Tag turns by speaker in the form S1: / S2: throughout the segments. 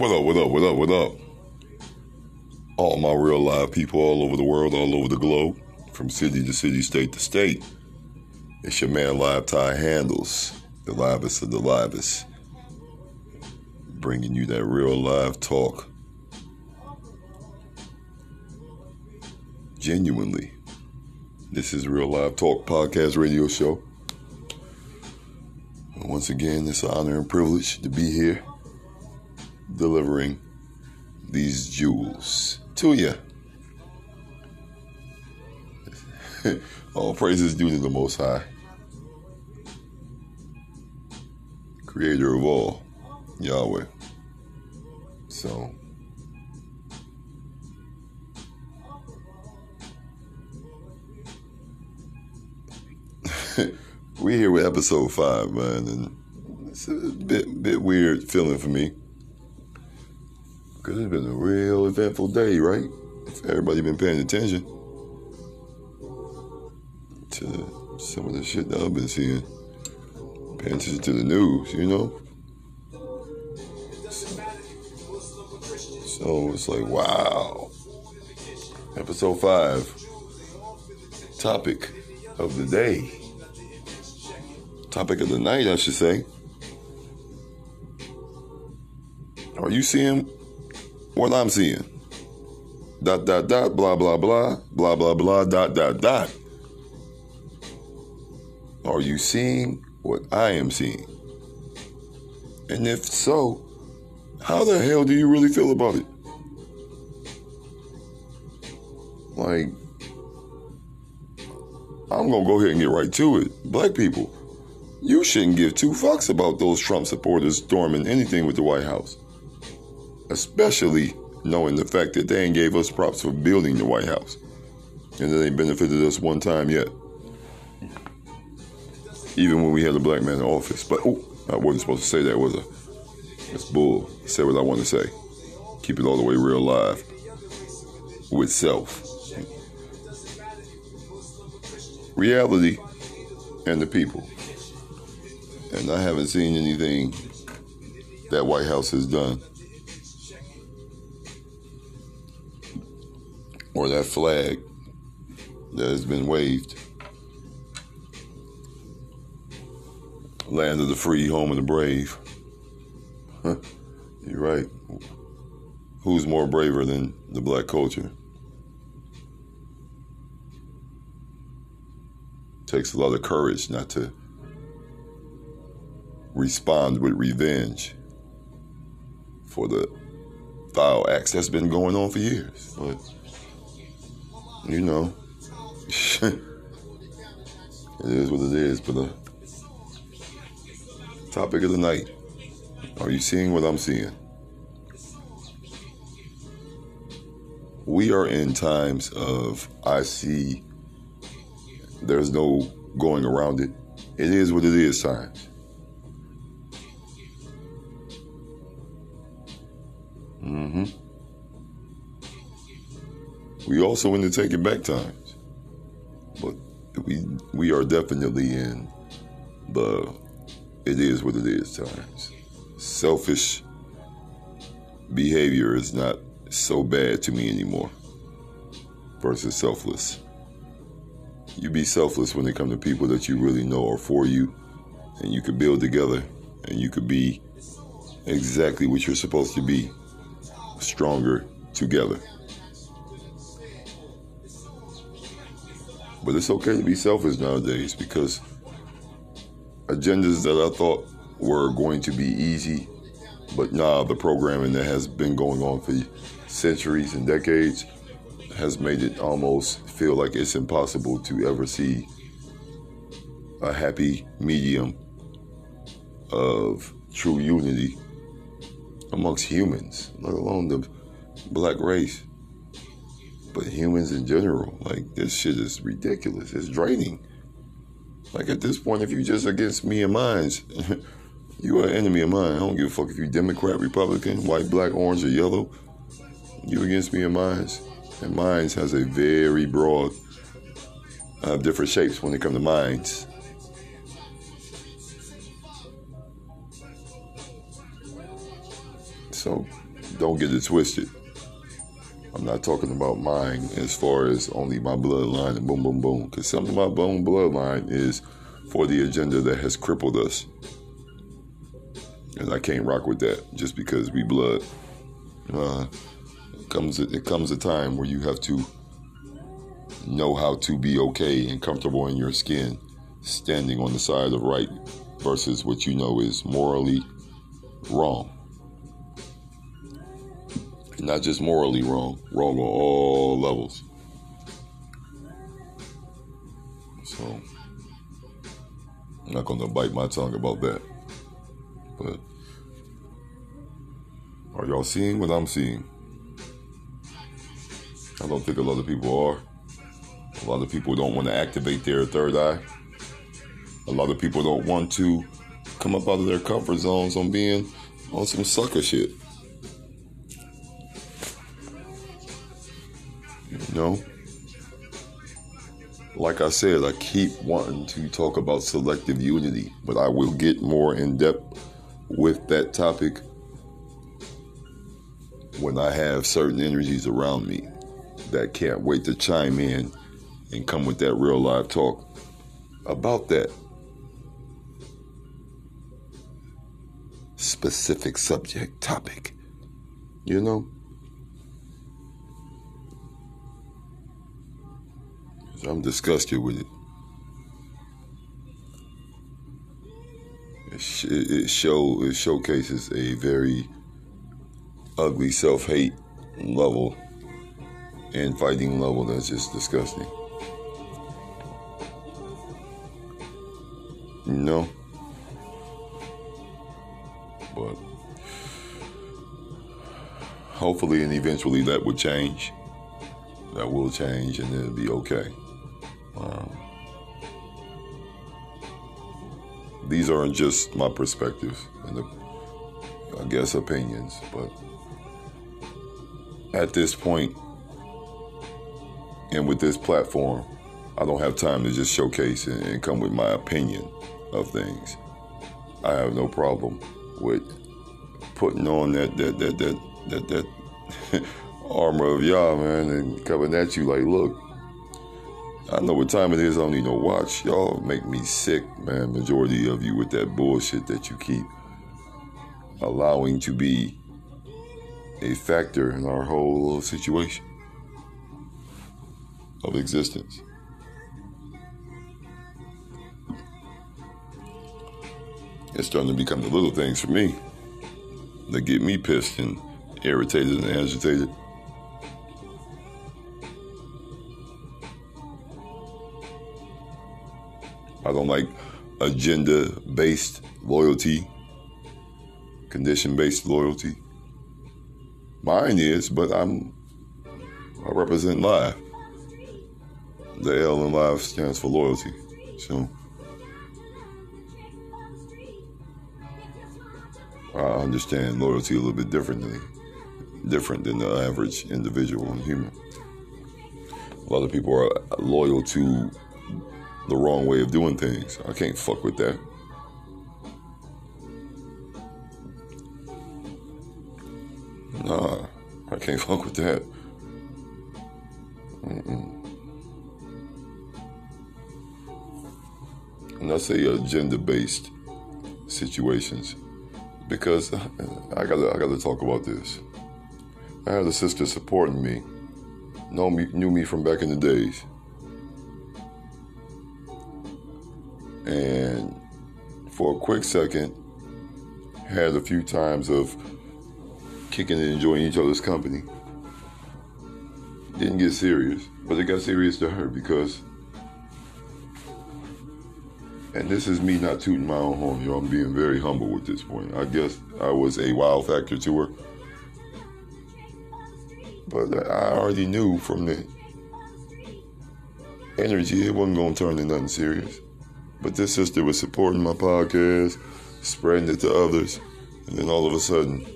S1: What up, what up, what up, what up? All my real live people all over the world, all over the globe, from city to city, state to state. It's your man Live Tie Handles, the livest of the livest. Bringing you that real live talk. Genuinely. This is Real Live Talk Podcast Radio Show. Once again, it's an honor and privilege to be here delivering these jewels to you. All praises due to the Most High, Creator of all, Yahweh. So, we're here with episode five, man, and it's a bit bit weird feeling for me because it's been a real eventful day, right? If everybody been paying attention to some of the shit that I've been seeing, paying attention to the news, you know. So it's like, wow. Episode five. Topic of the day. Topic of the night, I should say. Are you seeing what I'm seeing? Dot, dot, dot, blah, blah, blah, blah, blah, blah, dot, dot, dot. Are you seeing what I am seeing? And if so, how the hell do you really feel about it? Like, I'm gonna go ahead and get right to it. Black people, you shouldn't give two fucks about those Trump supporters storming anything with the White House. Especially knowing the fact that they ain't gave us props for building the White House. And that ain't benefited us one time yet. Even when we had a black man in office. But oh, I wasn't supposed to say that, was I? That's bull. Say what I want to say. Keep it all the way real live. With self. Reality and the people. And I haven't seen anything that White House has done. Or that flag that has been waved. Land of the free, home of the brave. You're right. Who's more braver than the black culture? Takes a lot of courage not to respond with revenge for the foul acts that's been going on for years. But, you know, it is what it is. But the topic of the night are you seeing what I'm seeing? We are in times of, I see, there's no going around it. It is what it is times. Mm-hmm. We also in the take it back times. But we we are definitely in the it is what it is times. Selfish behavior is not so bad to me anymore versus selfless. You be selfless when it comes to people that you really know are for you and you could build together and you could be exactly what you're supposed to be stronger together. But it's okay to be selfish nowadays because agendas that I thought were going to be easy, but nah, the programming that has been going on for centuries and decades has made it almost feel like it's impossible to ever see a happy medium of true unity amongst humans, let alone the black race. But humans in general, like this shit is ridiculous. It's draining. Like at this point, if you're just against me and mine, you are an enemy of mine. I don't give a fuck if you Democrat, Republican, white, black, orange, or yellow. You against me and mine. And mines has a very broad, uh, different shapes when it comes to mines. So don't get it twisted. I'm not talking about mine as far as only my bloodline and boom, boom, boom. Because some of my bone bloodline is for the agenda that has crippled us. And I can't rock with that just because we blood. Uh, it comes it comes a time where you have to know how to be okay and comfortable in your skin, standing on the side of right versus what you know is morally wrong. Not just morally wrong, wrong on all levels. So, I'm not going to bite my tongue about that. But, are y'all seeing what I'm seeing? I don't think a lot of people are. A lot of people don't want to activate their third eye. A lot of people don't want to come up out of their comfort zones on being on some sucker shit. Know? Like I said, I keep wanting to talk about selective unity, but I will get more in depth with that topic when I have certain energies around me that can't wait to chime in and come with that real live talk about that specific subject topic. You know? I'm disgusted with it. It, sh- it show it showcases a very ugly self hate level and fighting level that's just disgusting. You know? But hopefully and eventually that would change. That will change and it'll be okay. Um, these aren't just my perspectives and the, I guess opinions, but at this point and with this platform, I don't have time to just showcase and, and come with my opinion of things. I have no problem with putting on that that that that that, that armor of Yah, man, and coming at you like, look, I know what time it is. I don't need no watch. Y'all make me sick, man. Majority of you with that bullshit that you keep allowing to be a factor in our whole situation of existence. It's starting to become the little things for me that get me pissed and irritated and agitated. I don't like agenda based loyalty, condition based loyalty. Mine is, but I'm I represent live. The L in live stands for loyalty. So I understand loyalty a little bit differently, different than the average individual and human. A lot of people are loyal to the wrong way of doing things. I can't fuck with that. Nah, I can't fuck with that. Mm-mm. And I say uh, agenda based situations because I gotta I gotta talk about this. I had a sister supporting me, know me knew me from back in the days. Quick second, had a few times of kicking and enjoying each other's company. Didn't get serious, but it got serious to her because and this is me not tooting my own horn, y'all. I'm being very humble at this point. I guess I was a wild factor to her. But I already knew from the energy it wasn't going to turn into nothing serious. But this sister was supporting my podcast, spreading it to others, and then all of a sudden,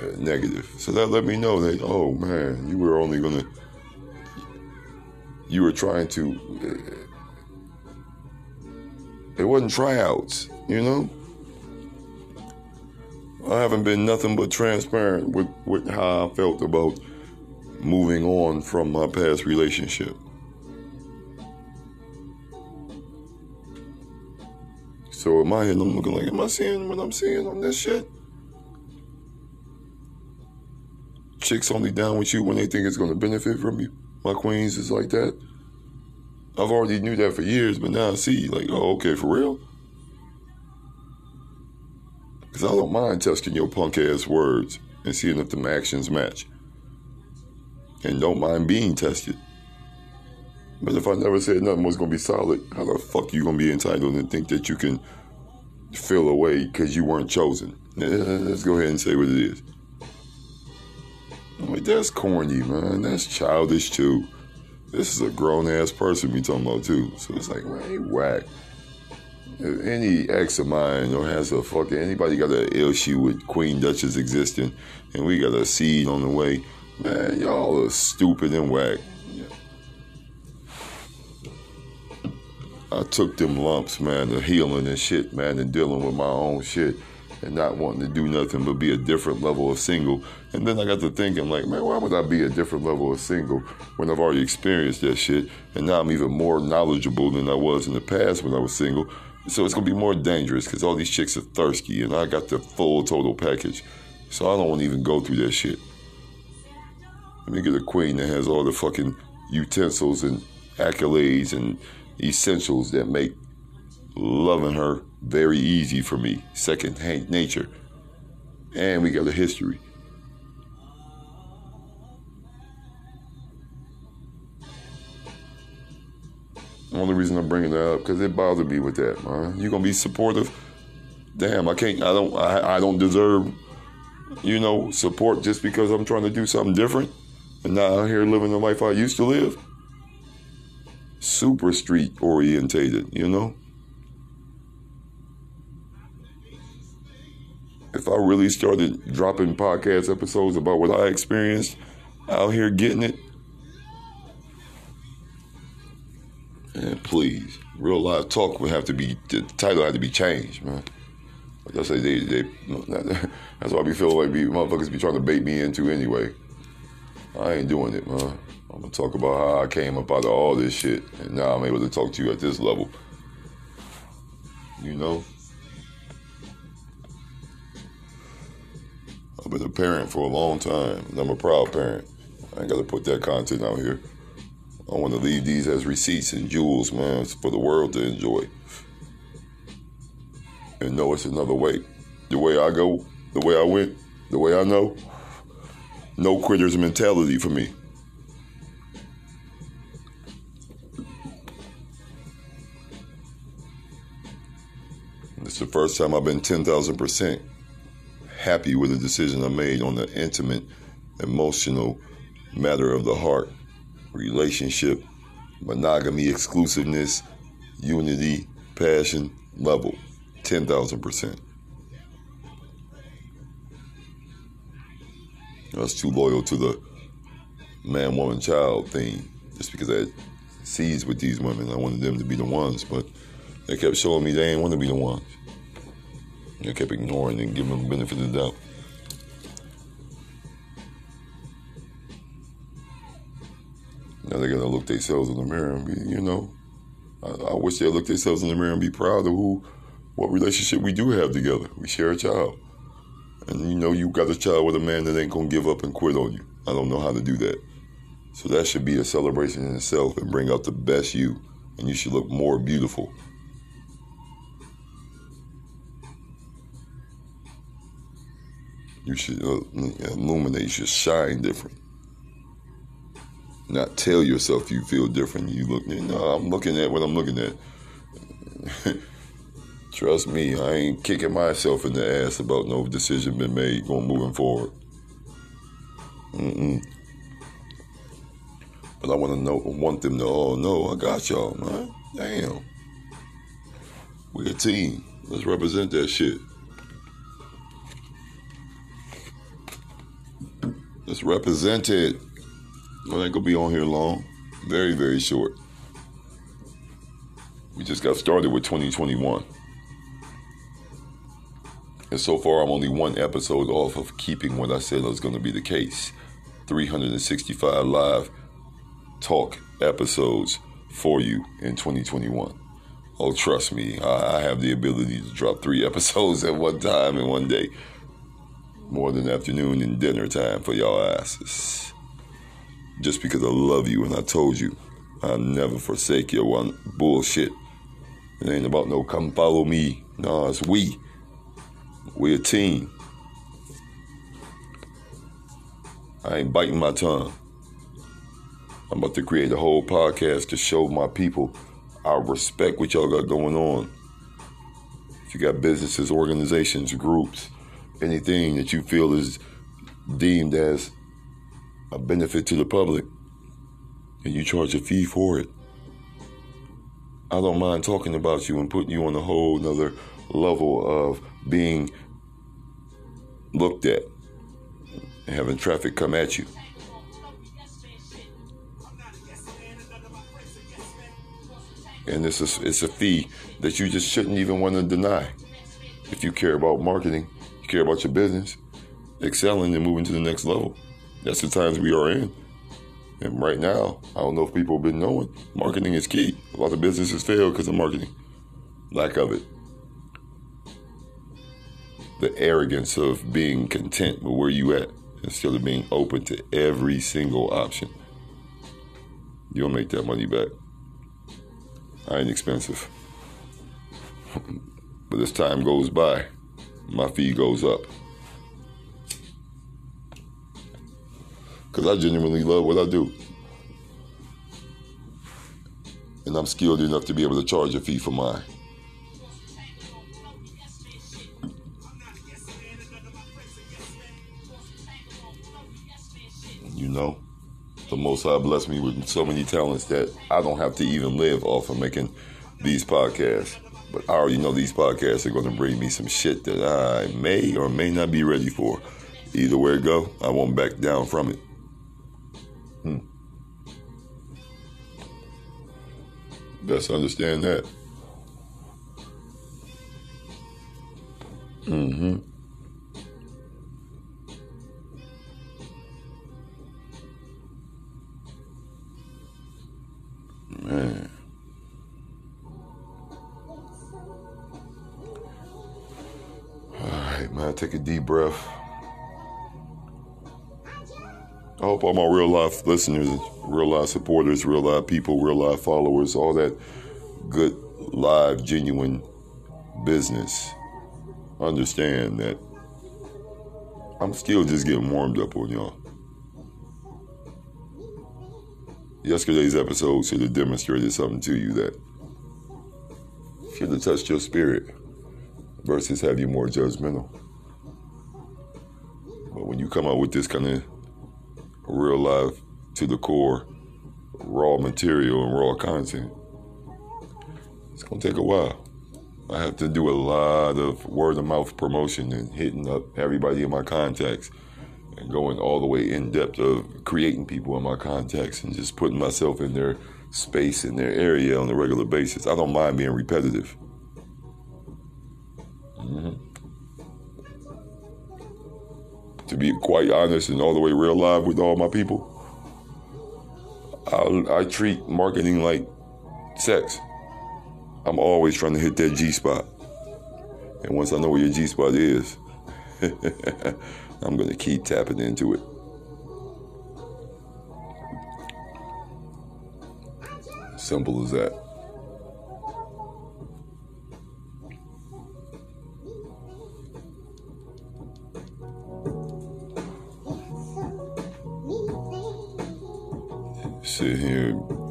S1: uh, negative. So that let me know that, oh man, you were only going to, you were trying to. Uh, it wasn't tryouts, you know? I haven't been nothing but transparent with, with how I felt about moving on from my past relationship. So in my head, I'm looking like, am I seeing what I'm seeing on this shit? Chicks only down with you when they think it's to benefit from you. My queens is like that. I've already knew that for years, but now I see, like, oh, okay, for real? Because I don't mind testing your punk ass words and seeing if the actions match. And don't mind being tested. But if I never said nothing was going to be solid, how the fuck you going to be entitled and think that you can feel away because you weren't chosen? Let's go ahead and say what it is. I'm like, that's corny, man. That's childish, too. This is a grown ass person we talking about, too. So it's like, man, whack. If any ex of mine or has a fucking anybody got an issue with Queen Duchess existing and we got a seed on the way, man, y'all are stupid and whack. I took them lumps, man, the healing and shit, man, and dealing with my own shit and not wanting to do nothing but be a different level of single. And then I got to thinking, like, man, why would I be a different level of single when I've already experienced that shit? And now I'm even more knowledgeable than I was in the past when I was single. So it's gonna be more dangerous because all these chicks are thirsty, and I got the full total package. So I don't want to even go through that shit. Let me get a queen that has all the fucking utensils and accolades and essentials that make loving her very easy for me, second nature. And we got a history. The only reason I'm bringing that up because it bothered me with that, man. You gonna be supportive? Damn, I can't. I don't. I, I don't deserve, you know, support just because I'm trying to do something different and not out here living the life I used to live. Super street orientated, you know. If I really started dropping podcast episodes about what I experienced out here getting it, And please, real life talk would have to be the title had to be changed, man. Like I say, they they that's why I be feeling like be motherfuckers be trying to bait me into anyway. I ain't doing it, man. I'm gonna talk about how I came up out of all this shit, and now I'm able to talk to you at this level. You know, I've been a parent for a long time, and I'm a proud parent. I ain't got to put that content out here. I want to leave these as receipts and jewels, man, for the world to enjoy. And know it's another way. The way I go, the way I went, the way I know. No quitters mentality for me. The first time I've been 10,000% happy with the decision I made on the intimate, emotional matter of the heart relationship, monogamy, exclusiveness, unity, passion, level. 10,000%. I was too loyal to the man, woman, child thing just because I had seeds with these women. I wanted them to be the ones, but they kept showing me they ain't want to be the ones. I kept ignoring and giving them the benefit of the doubt. Now they gotta look themselves in the mirror and be, you know, I, I wish they look themselves in the mirror and be proud of who, what relationship we do have together. We share a child, and you know, you got a child with a man that ain't gonna give up and quit on you. I don't know how to do that, so that should be a celebration in itself and bring out the best you, and you should look more beautiful. You should uh, illuminate, you should shine different not tell yourself you feel different. You look, no, I'm looking at what I'm looking at. Trust me, I ain't kicking myself in the ass about no decision been made going moving forward. Mm-mm. But I want to know, want them to all know I got y'all, man. Damn, we a team. Let's represent that shit. Let's represent. I ain't gonna be on here long. Very, very short. We just got started with 2021. And so far, I'm only one episode off of keeping what I said was going to be the case 365 live talk episodes for you in 2021. Oh, trust me, I, have the ability to drop three episodes at one time in one day. More than afternoon and dinner time for y'all asses. Just because I love you and I told you I'll never forsake your one bullshit. It ain't about no come follow me. No, it's we. We a team. I ain't biting my tongue. I'm about to create a whole podcast to show my people I respect what y'all got going on. If you got businesses, organizations, groups, anything that you feel is deemed as a benefit to the public, and you charge a fee for it, I don't mind talking about you and putting you on a whole nother level of being looked at and having traffic come at you. And it's a, it's a fee that you just shouldn't even want to deny. If you care about marketing, care about your business, excelling and moving to the next level. That's the times we are in. And right now, I don't know if people have been knowing, marketing is key. A lot of businesses fail because of marketing, lack of it. The arrogance of being content with where you at instead of being open to every single option. You'll make that money back. I ain't expensive. but as time goes by, my fee goes up. Because I genuinely love what I do. And I'm skilled enough to be able to charge a fee for mine. You know, the Most High blessed me with so many talents that I don't have to even live off of making these podcasts. But I already know these podcasts are going to bring me some shit that I may or may not be ready for. Either way it go, I won't back down from it. Hmm. Best understand that. Mm-hmm. Take a deep breath. I hope all my real life listeners, real life supporters, real life people, real life followers, all that good, live, genuine business understand that I'm still just getting warmed up on y'all. Yesterday's episode should have demonstrated something to you that should have touched your spirit versus have you more judgmental. But when you come out with this kind of real life to the core, raw material and raw content. It's gonna take a while. I have to do a lot of word of mouth promotion and hitting up everybody in my contacts and going all the way in depth of creating people in my contacts and just putting myself in their space in their area on a regular basis. I don't mind being repetitive. Mm-hmm. To be quite honest and all the way real live with all my people, I, I treat marketing like sex. I'm always trying to hit that G spot. And once I know where your G spot is, I'm going to keep tapping into it. Simple as that.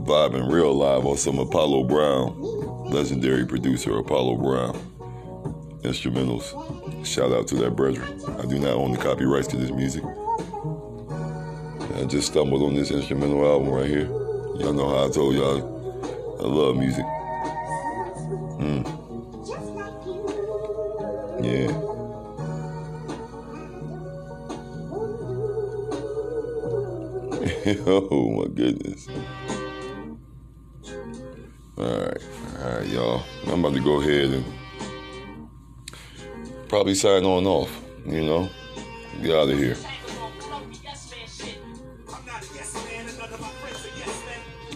S1: Vibing real live on some Apollo Brown, legendary producer Apollo Brown. Instrumentals. Shout out to that brethren. I do not own the copyrights to this music. I just stumbled on this instrumental album right here. Y'all know how I told y'all I love music. Mm. Yeah. oh my goodness. To go ahead and probably sign on off. You know, get out of here.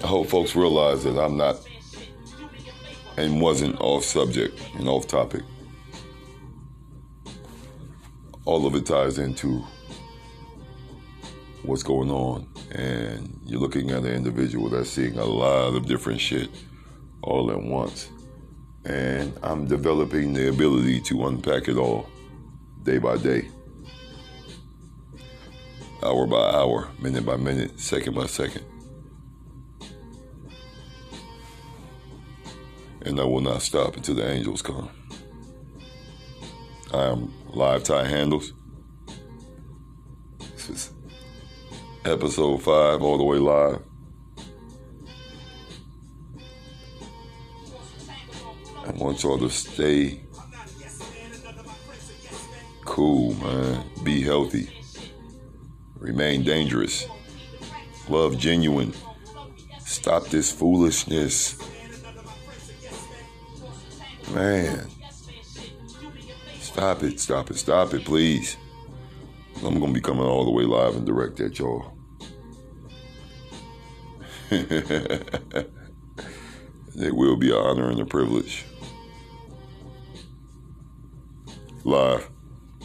S1: I hope folks realize that I'm not and wasn't off subject and off topic. All of it ties into what's going on, and you're looking at an individual that's seeing a lot of different shit all at once. And I'm developing the ability to unpack it all day by day, hour by hour, minute by minute, second by second. And I will not stop until the angels come. I am live tie handles. This is episode five, all the way live. I want y'all to stay cool, man. Be healthy. Remain dangerous. Love genuine. Stop this foolishness. Man. Stop it, stop it, stop it, please. I'm going to be coming all the way live and direct at y'all. it will be an honor and a privilege. Live.